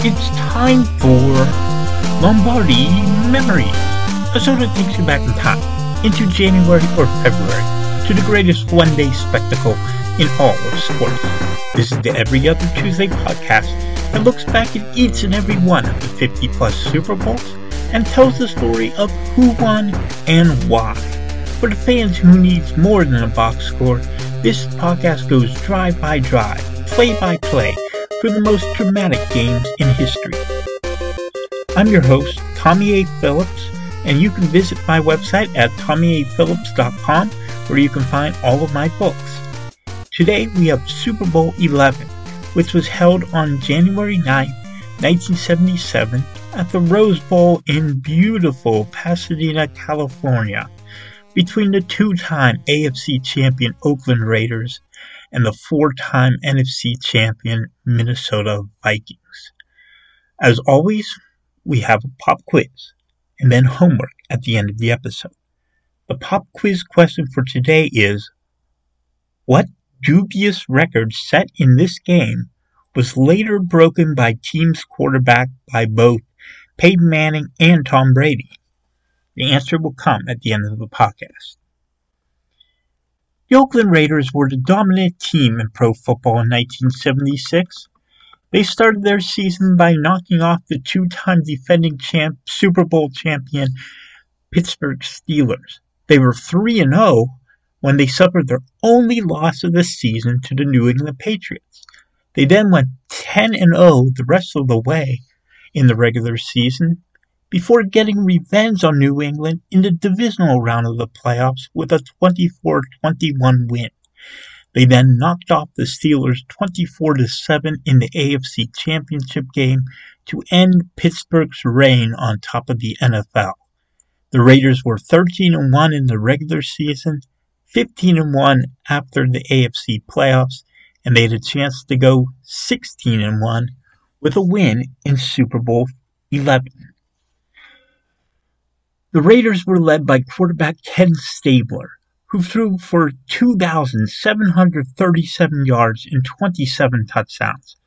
It's time for Lombardi Memories, a show that takes you back in time into January or February to the greatest one-day spectacle in all of sports. This is the Every Other Tuesday podcast that looks back at each and every one of the 50-plus Super Bowls and tells the story of who won and why. For the fans who needs more than a box score, this podcast goes drive by drive, play by play, for the most dramatic games in history. I'm your host, Tommy A. Phillips, and you can visit my website at tommyaphillips.com where you can find all of my books. Today we have Super Bowl 11, which was held on January 9, 1977 at the Rose Bowl in beautiful Pasadena, California, between the two-time AFC champion Oakland Raiders and the four time NFC champion Minnesota Vikings. As always, we have a pop quiz and then homework at the end of the episode. The pop quiz question for today is What dubious record set in this game was later broken by teams quarterback by both Peyton Manning and Tom Brady? The answer will come at the end of the podcast. The Oakland Raiders were the dominant team in pro football in 1976. They started their season by knocking off the two-time defending champ, Super Bowl champion Pittsburgh Steelers. They were 3 and 0 when they suffered their only loss of the season to the New England Patriots. They then went 10 and 0 the rest of the way in the regular season before getting revenge on New England in the divisional round of the playoffs with a 24 21 win. They then knocked off the Steelers 24 7 in the AFC Championship game to end Pittsburgh's reign on top of the NFL. The Raiders were 13 1 in the regular season, 15 1 after the AFC playoffs, and they had a chance to go 16 1 with a win in Super Bowl 11. The Raiders were led by quarterback Ken Stabler, who threw for 2,737 yards and 27 touchdowns,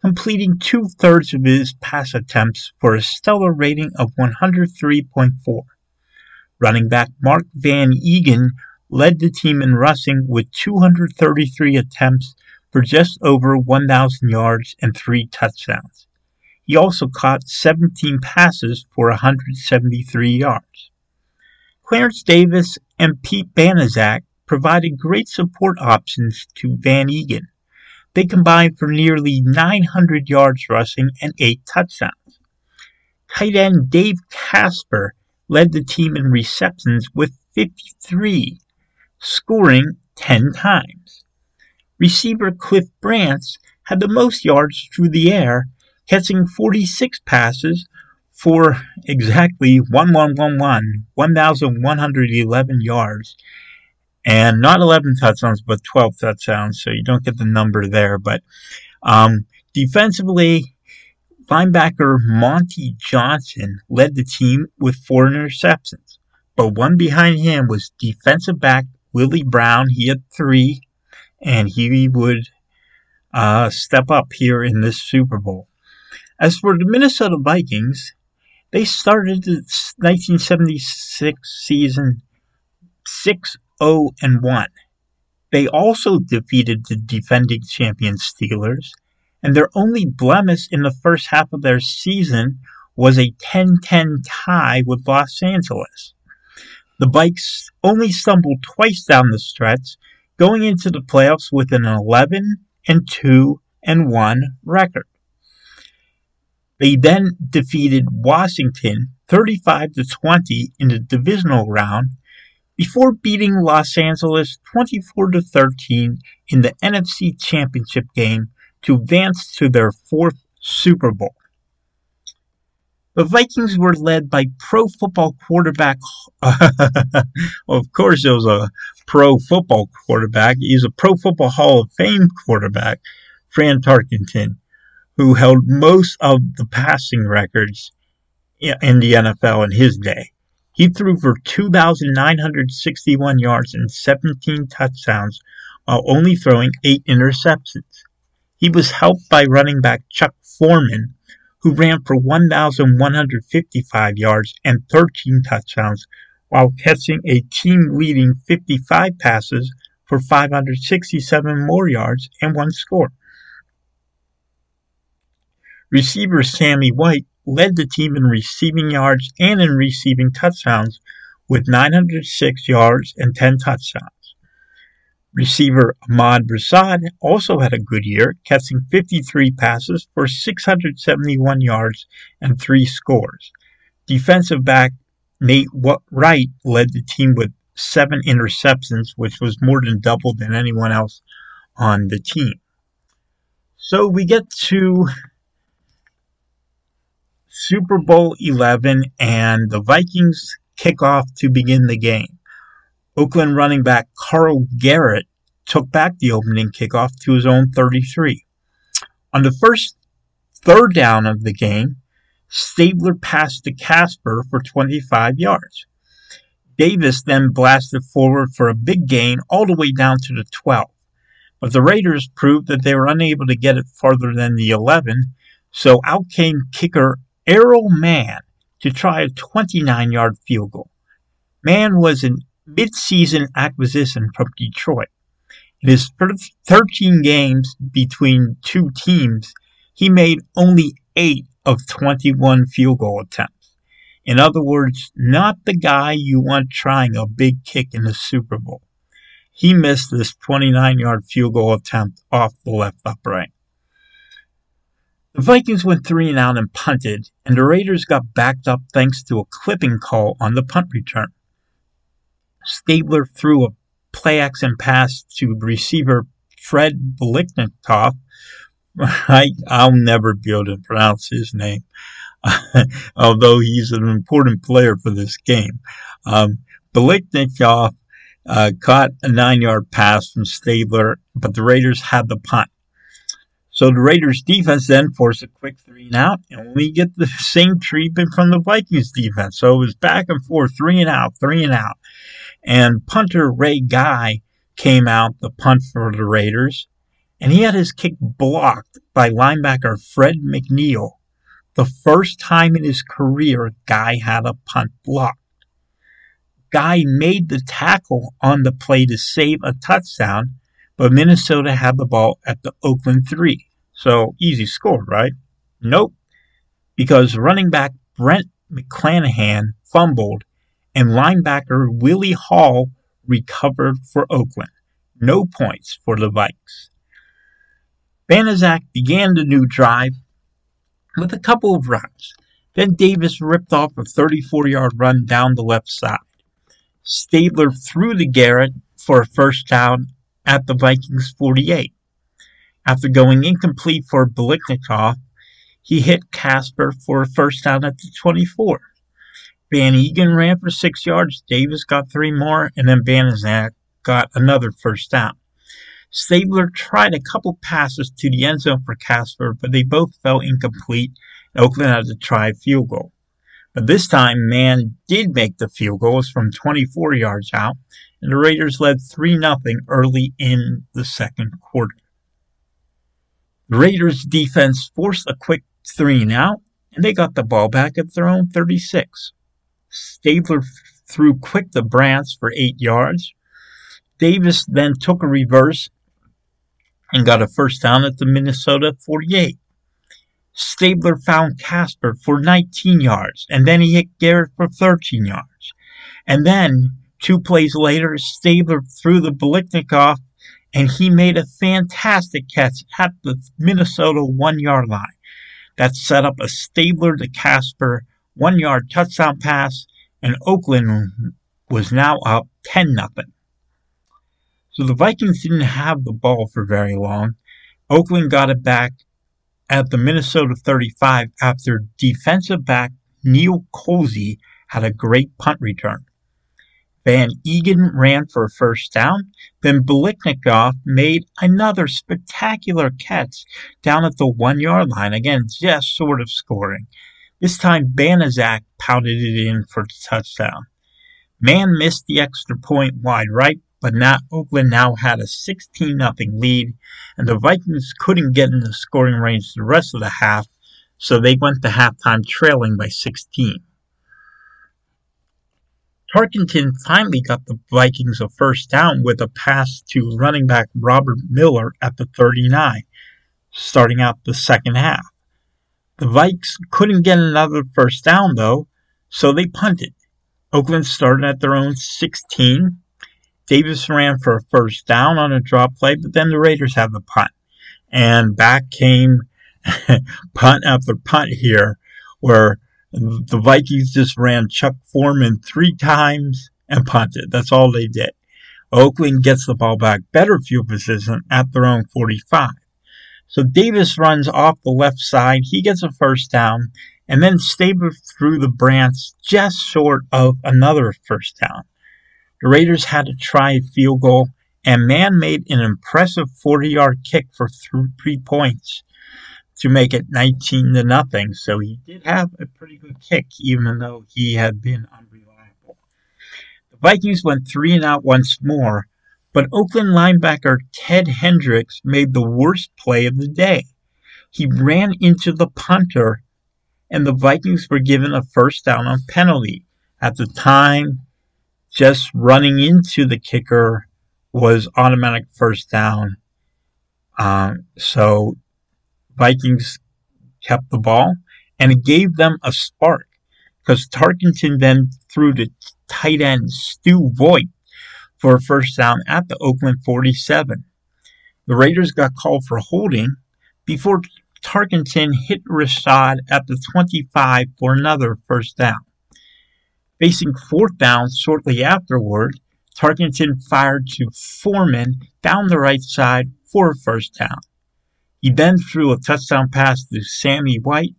completing two thirds of his pass attempts for a stellar rating of 103.4. Running back Mark Van Eeghen led the team in rushing with 233 attempts for just over 1,000 yards and three touchdowns. He also caught 17 passes for 173 yards. Clarence Davis and Pete Banaszak provided great support options to Van Eeghen. They combined for nearly 900 yards rushing and 8 touchdowns. Tight end Dave Casper led the team in receptions with 53, scoring 10 times. Receiver Cliff Branch had the most yards through the air catching 46 passes for exactly 1111, 1,111 yards, and not 11 touchdowns, but 12 touchdowns. So you don't get the number there. But um, defensively, linebacker Monty Johnson led the team with four interceptions. But one behind him was defensive back Willie Brown. He had three, and he would uh, step up here in this Super Bowl. As for the Minnesota Vikings, they started the 1976 season 6 0 and 1. They also defeated the defending champion Steelers, and their only blemish in the first half of their season was a 10 10 tie with Los Angeles. The Vikes only stumbled twice down the stretch, going into the playoffs with an 11 and 2 and 1 record. They then defeated Washington 35 to 20 in the divisional round before beating Los Angeles 24 to 13 in the NFC Championship game to advance to their fourth Super Bowl. The Vikings were led by pro football quarterback. of course, it was a pro football quarterback. He's a pro football Hall of Fame quarterback, Fran Tarkenton, who held most of the passing records in the NFL in his day. He threw for 2,961 yards and 17 touchdowns while only throwing eight interceptions. He was helped by running back Chuck Foreman, who ran for 1,155 yards and 13 touchdowns while catching a team leading 55 passes for 567 more yards and one score. Receiver Sammy White led the team in receiving yards and in receiving touchdowns with 906 yards and 10 touchdowns. Receiver Ahmad Rashad also had a good year, catching 53 passes for 671 yards and three scores. Defensive back Nate Wright led the team with seven interceptions, which was more than double than anyone else on the team. So we get to Super Bowl 11 and the Vikings kick off to begin the game. Oakland running back Carl Garrett took back the opening kickoff to his own 33. On the first third down of the game, Stabler passed to Casper for 25 yards. Davis then blasted forward for a big gain all the way down to the 12. But the Raiders proved that they were unable to get it farther than the 11, so out came kicker Errol Mann to try a 29 yard field goal. Mann was a mid-season acquisition from Detroit. In his first 13 games between two teams, he made only 8 of 21 field goal attempts. In other words, not the guy you want trying a big kick in the Super Bowl. He missed this 29 yard field goal attempt off the left upright. The Vikings went three and out and punted, and the Raiders got backed up thanks to a clipping call on the punt return. Stabler threw a play action pass to receiver Fred Biletnikoff. I, I'll never be able to pronounce his name, although he's an important player for this game. Um, uh, caught a nine yard pass from Stabler, but the Raiders had the punt. So the Raiders defense then forced a quick three and out, and we get the same treatment from the Vikings defense. So it was back and forth, three and out, three and out. And punter Ray Guy came out the punt for the Raiders, and he had his kick blocked by linebacker Fred McNeil. The first time in his career Guy had a punt blocked. Guy made the tackle on the play to save a touchdown, but Minnesota had the ball at the Oakland 3. So easy score, right? Nope. Because running back Brent McClanahan fumbled and linebacker Willie Hall recovered for Oakland. No points for the Vikes. Banaszak began the new drive with a couple of runs. Then Davis ripped off a 34 yard run down the left side. Stabler threw to Garrett for a first down at the Vikings 48. After going incomplete for Biletnikoff, he hit Casper for a first down at the 24. Van Eeghen ran for six yards, Davis got three more, and then Banaszak got another first down. Stabler tried a couple passes to the end zone for Casper, but they both fell incomplete, and Oakland had to try a field goal. But this time, Mann did make the field goals from 24 yards out, and the Raiders led 3 0 early in the second quarter. The Raiders defense forced a quick three and out, and they got the ball back at their own 36. Stabler threw quick to Branch for eight yards. Davis then took a reverse and got a first down at the Minnesota 48. Stabler found Casper for 19 yards, and then he hit Garrett for 13 yards. And then, two plays later, Stabler threw the Biletnikoff, and he made a fantastic catch at the Minnesota one yard line. That set up a Stabler to Casper one yard touchdown pass, and Oakland was now up 10 0. So the Vikings didn't have the ball for very long. Oakland got it back at the Minnesota 35 after defensive back Neal Colzie had a great punt return. Van Eeghen ran for a first down. Then Biletnikoff made another spectacular catch down at the one yard line. Again, just sort of scoring. This time, Banaszak pounded it in for the touchdown. Mann missed the extra point wide right, but not Oakland now had a 16 0 lead, and the Vikings couldn't get in the scoring range the rest of the half, so they went to halftime trailing by 16. Tarkenton finally got the Vikings a first down with a pass to running back Robert Miller at the 39, starting out the second half. The Vikes couldn't get another first down though, so they punted. Oakland started at their own 16, Davis ran for a first down on a drop play, but then the Raiders had the punt. And back came punt after punt here, where the Vikings just ran Chuck Foreman three times and punted. That's all they did. Oakland gets the ball back, better field position at their own 45. So Davis runs off the left side. He gets a first down, and then Stabler through the Branch just short of another first down. The Raiders had to try a field goal, and Mann made an impressive 40 yard kick for three points to make it 19 to nothing. So he did have a pretty good kick, even though he had been unreliable. The Vikings went three and out once more, but Oakland linebacker Ted Hendricks made the worst play of the day. He ran into the punter, and the Vikings were given a first down on penalty. At the time, just running into the kicker was automatic first down. Um, so Vikings kept the ball and it gave them a spark because Tarkenton then threw to tight end Stu Voigt for a first down at the Oakland 47. The Raiders got called for holding before Tarkenton hit Rashad at the 25 for another first down. Facing fourth down shortly afterward, Tarkenton fired to Foreman down the right side for a first down. He then threw a touchdown pass to Sammy White,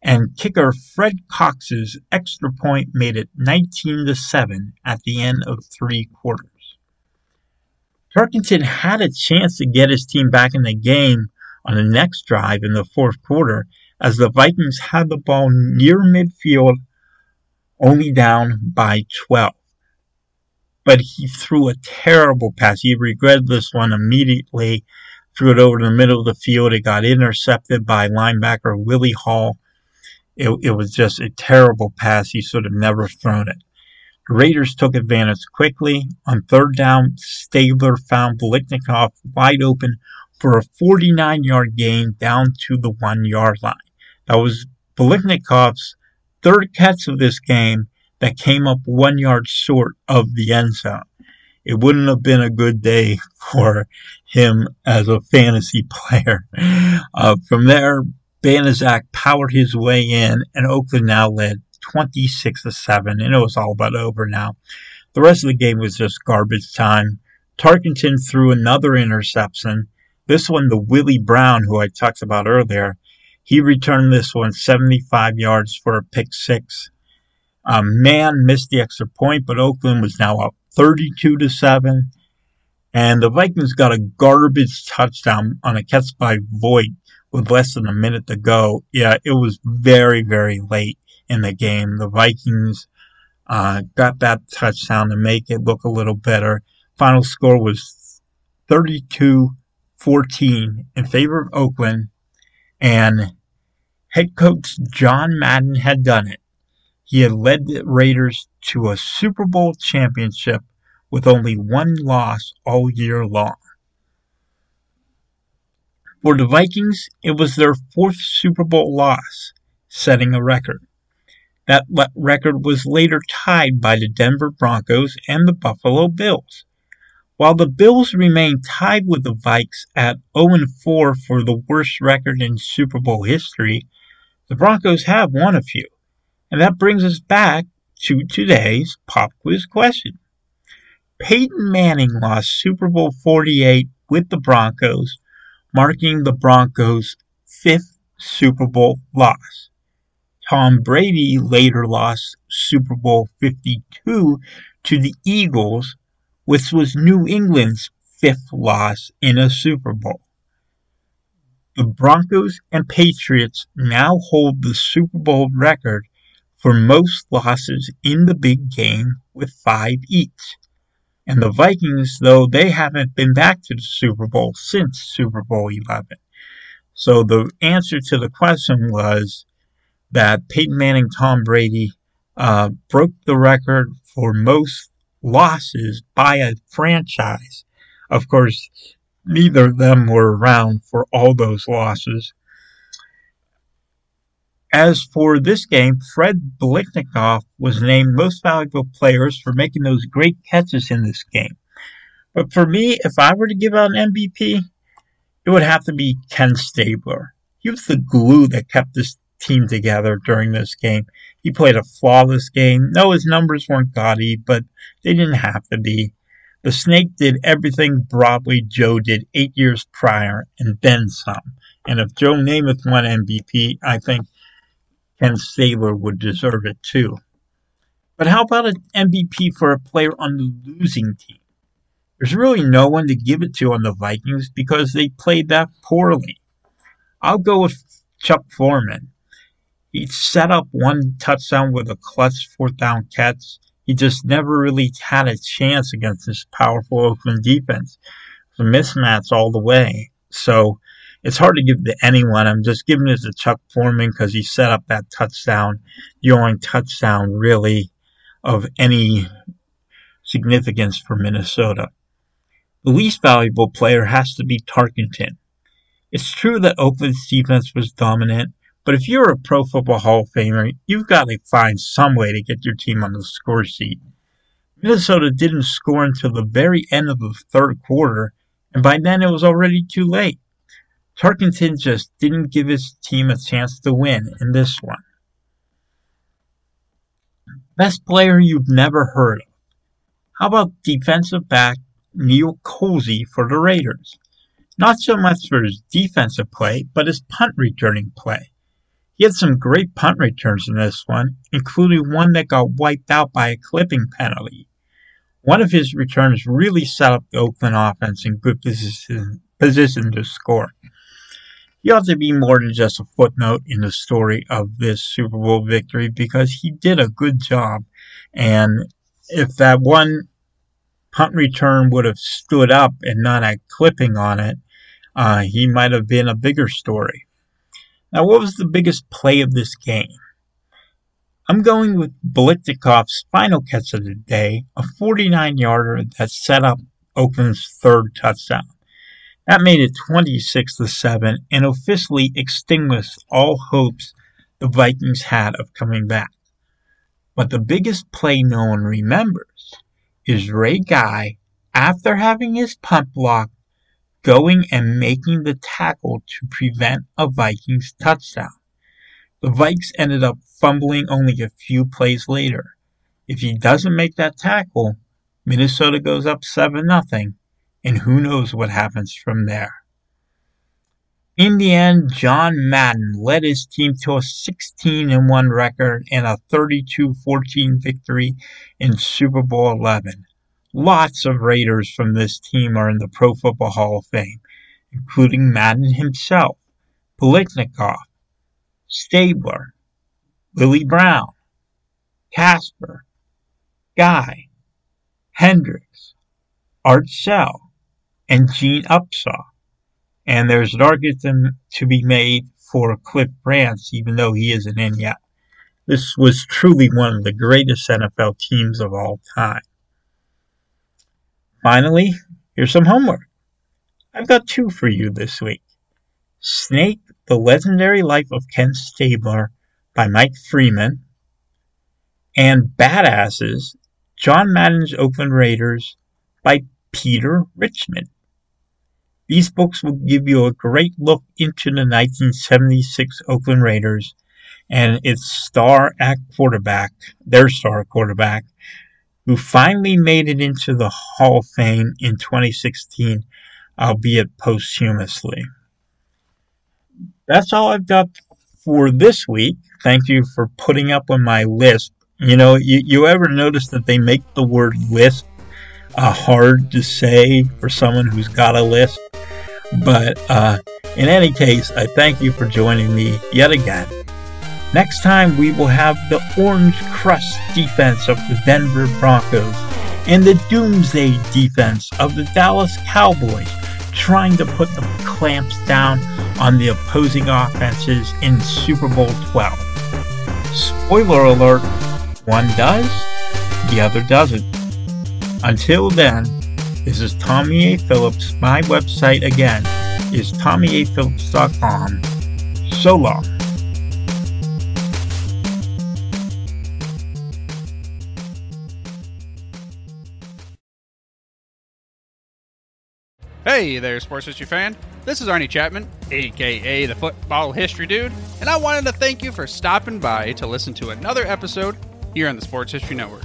and kicker Fred Cox's extra point made it 19 to 7 at the end of three quarters. Tarkenton had a chance to get his team back in the game on the next drive in the fourth quarter as the Vikings had the ball near midfield only down by 12. But he threw a terrible pass. He regretted this one immediately, threw it over the middle of the field. It got intercepted by linebacker Willie Hall. It, it was just a terrible pass. He should have never thrown it. The Raiders took advantage quickly. On third down, Stabler found Biletnikoff wide open for a 49 yard gain down to the one yard line. That was Biletnikoff's third catch of this game that came up one yard short of the end zone. It wouldn't have been a good day for him as a fantasy player. Uh, from there, Banaszak powered his way in, and Oakland now led 26 to 7, and it was all but over now. The rest of the game was just garbage time. Tarkenton threw another interception. This one, the Willie Brown, who I talked about earlier, he returned this one 75 yards for a pick six. Um, Mann missed the extra point, but Oakland was now up 32 to 7. And the Vikings got a garbage touchdown on a catch by Voigt with less than a minute to go. Yeah, it was very, very late in the game. The Vikings uh, got that touchdown to make it look a little better. Final score was 32 14 in favor of Oakland and head coach John Madden had done it. He had led the Raiders to a Super Bowl championship with only one loss all year long. For the Vikings, it was their fourth Super Bowl loss, setting a record. That record was later tied by the Denver Broncos and the Buffalo Bills. While the Bills remain tied with the Vikes at 0 4 for the worst record in Super Bowl history, the Broncos have won a few. And that brings us back to today's pop quiz question. Peyton Manning lost Super Bowl 48 with the Broncos, marking the Broncos' fifth Super Bowl loss. Tom Brady later lost Super Bowl 52 to the Eagles, which was New England's fifth loss in a Super Bowl. The Broncos and Patriots now hold the Super Bowl record for most losses in the big game with five each. And the Vikings, though, they haven't been back to the Super Bowl since Super Bowl 11. So the answer to the question was that Peyton Manning, Tom Brady uh, broke the record for most losses by a franchise. Of course, neither of them were around for all those losses. As for this game, Fred Biletnikoff was named most valuable players for making those great catches in this game. But for me, if I were to give out an MVP, it would have to be Ken Stabler. He was the glue that kept this team together during this game. He played a flawless game. No, his numbers weren't gaudy, but they didn't have to be. The Snake did everything Broadway Joe did eight years prior and then some. And if Joe Namath won MVP, I think Ken Stabler would deserve it too. But how about an MVP for a player on the losing team? There's really no one to give it to on the Vikings because they played that poorly. I'll go with Chuck Foreman. He set up one touchdown with a clutch fourth down catch. He just never really had a chance against this powerful Oakland defense. It's a mismatch all the way. So it's hard to give to anyone. I'm just giving it to Chuck Foreman because he set up that touchdown, the only touchdown really of any significance for Minnesota. The least valuable player has to be Tarkenton. It's true that Oakland's defense was dominant, but if you're a Pro Football Hall of Famer, you've got to find some way to get your team on the score sheet. Minnesota didn't score until the very end of the third quarter, and by then it was already too late. Tarkenton just didn't give his team a chance to win in this one. Best player you've never heard of. How about defensive back Neal Colzie for the Raiders? Not so much for his defensive play, but his punt returning play. He had some great punt returns in this one, including one that got wiped out by a clipping penalty. One of his returns really set up the Oakland offense in good position, position to score he ought to be more than just a footnote in the story of this Super Bowl victory because he did a good job. And if that one punt return would have stood up and not had clipping on it, uh, he might have been a bigger story. Now, what was the biggest play of this game? I'm going with Biletnikoff's final catch of the day, a 49 yarder that set up Oakland's third touchdown. That made it 26 to 7 and officially extinguished all hopes the Vikings had of coming back. But the biggest play no one remembers is Ray Guy, after having his punt blocked, going and making the tackle to prevent a Vikings touchdown. The Vikes ended up fumbling only a few plays later. If he doesn't make that tackle, Minnesota goes up 7 0 and who knows what happens from there. In the end, John Madden led his team to a 16 1 record and a 32 14 victory in Super Bowl 11. Lots of Raiders from this team are in the Pro Football Hall of Fame, including Madden himself, Biletnikoff, Stabler, Willie Brown, Casper, Guy, Hendricks, Art Shell, and Gene Upshaw. And there's an argument to be made for Cliff Branch, even though he isn't in yet. This was truly one of the greatest NFL teams of all time. Finally, here's some homework. I've got two for you this week. Snake, The Legendary Life of Ken Stabler by Mike Freeman, and Badasses, John Madden's Oakland Raiders by Peter Richmond. These books will give you a great look into the 1976 Oakland Raiders and its star at quarterback, their star quarterback, who finally made it into the Hall of Fame in 2016, albeit posthumously. That's all I've got for this week. Thank you for putting up with my list. You know, you, you ever notice that they make the word list uh, hard to say for someone who's got a list? But uh, in any case, I thank you for joining me yet again. Next time, we will have the Orange Crush defense of the Denver Broncos and the Doomsday defense of the Dallas Cowboys trying to put the clamps down on the opposing offenses in Super Bowl 12. Spoiler alert, one does, the other doesn't. Until then, this is Tommy A. Phillips. My website again is tommyaphillips.com. So long. Hey there, sports history fan. This is Arnie Chapman, aka the Football History Dude, and I wanted to thank you for stopping by to listen to another episode here on the Sports History Network.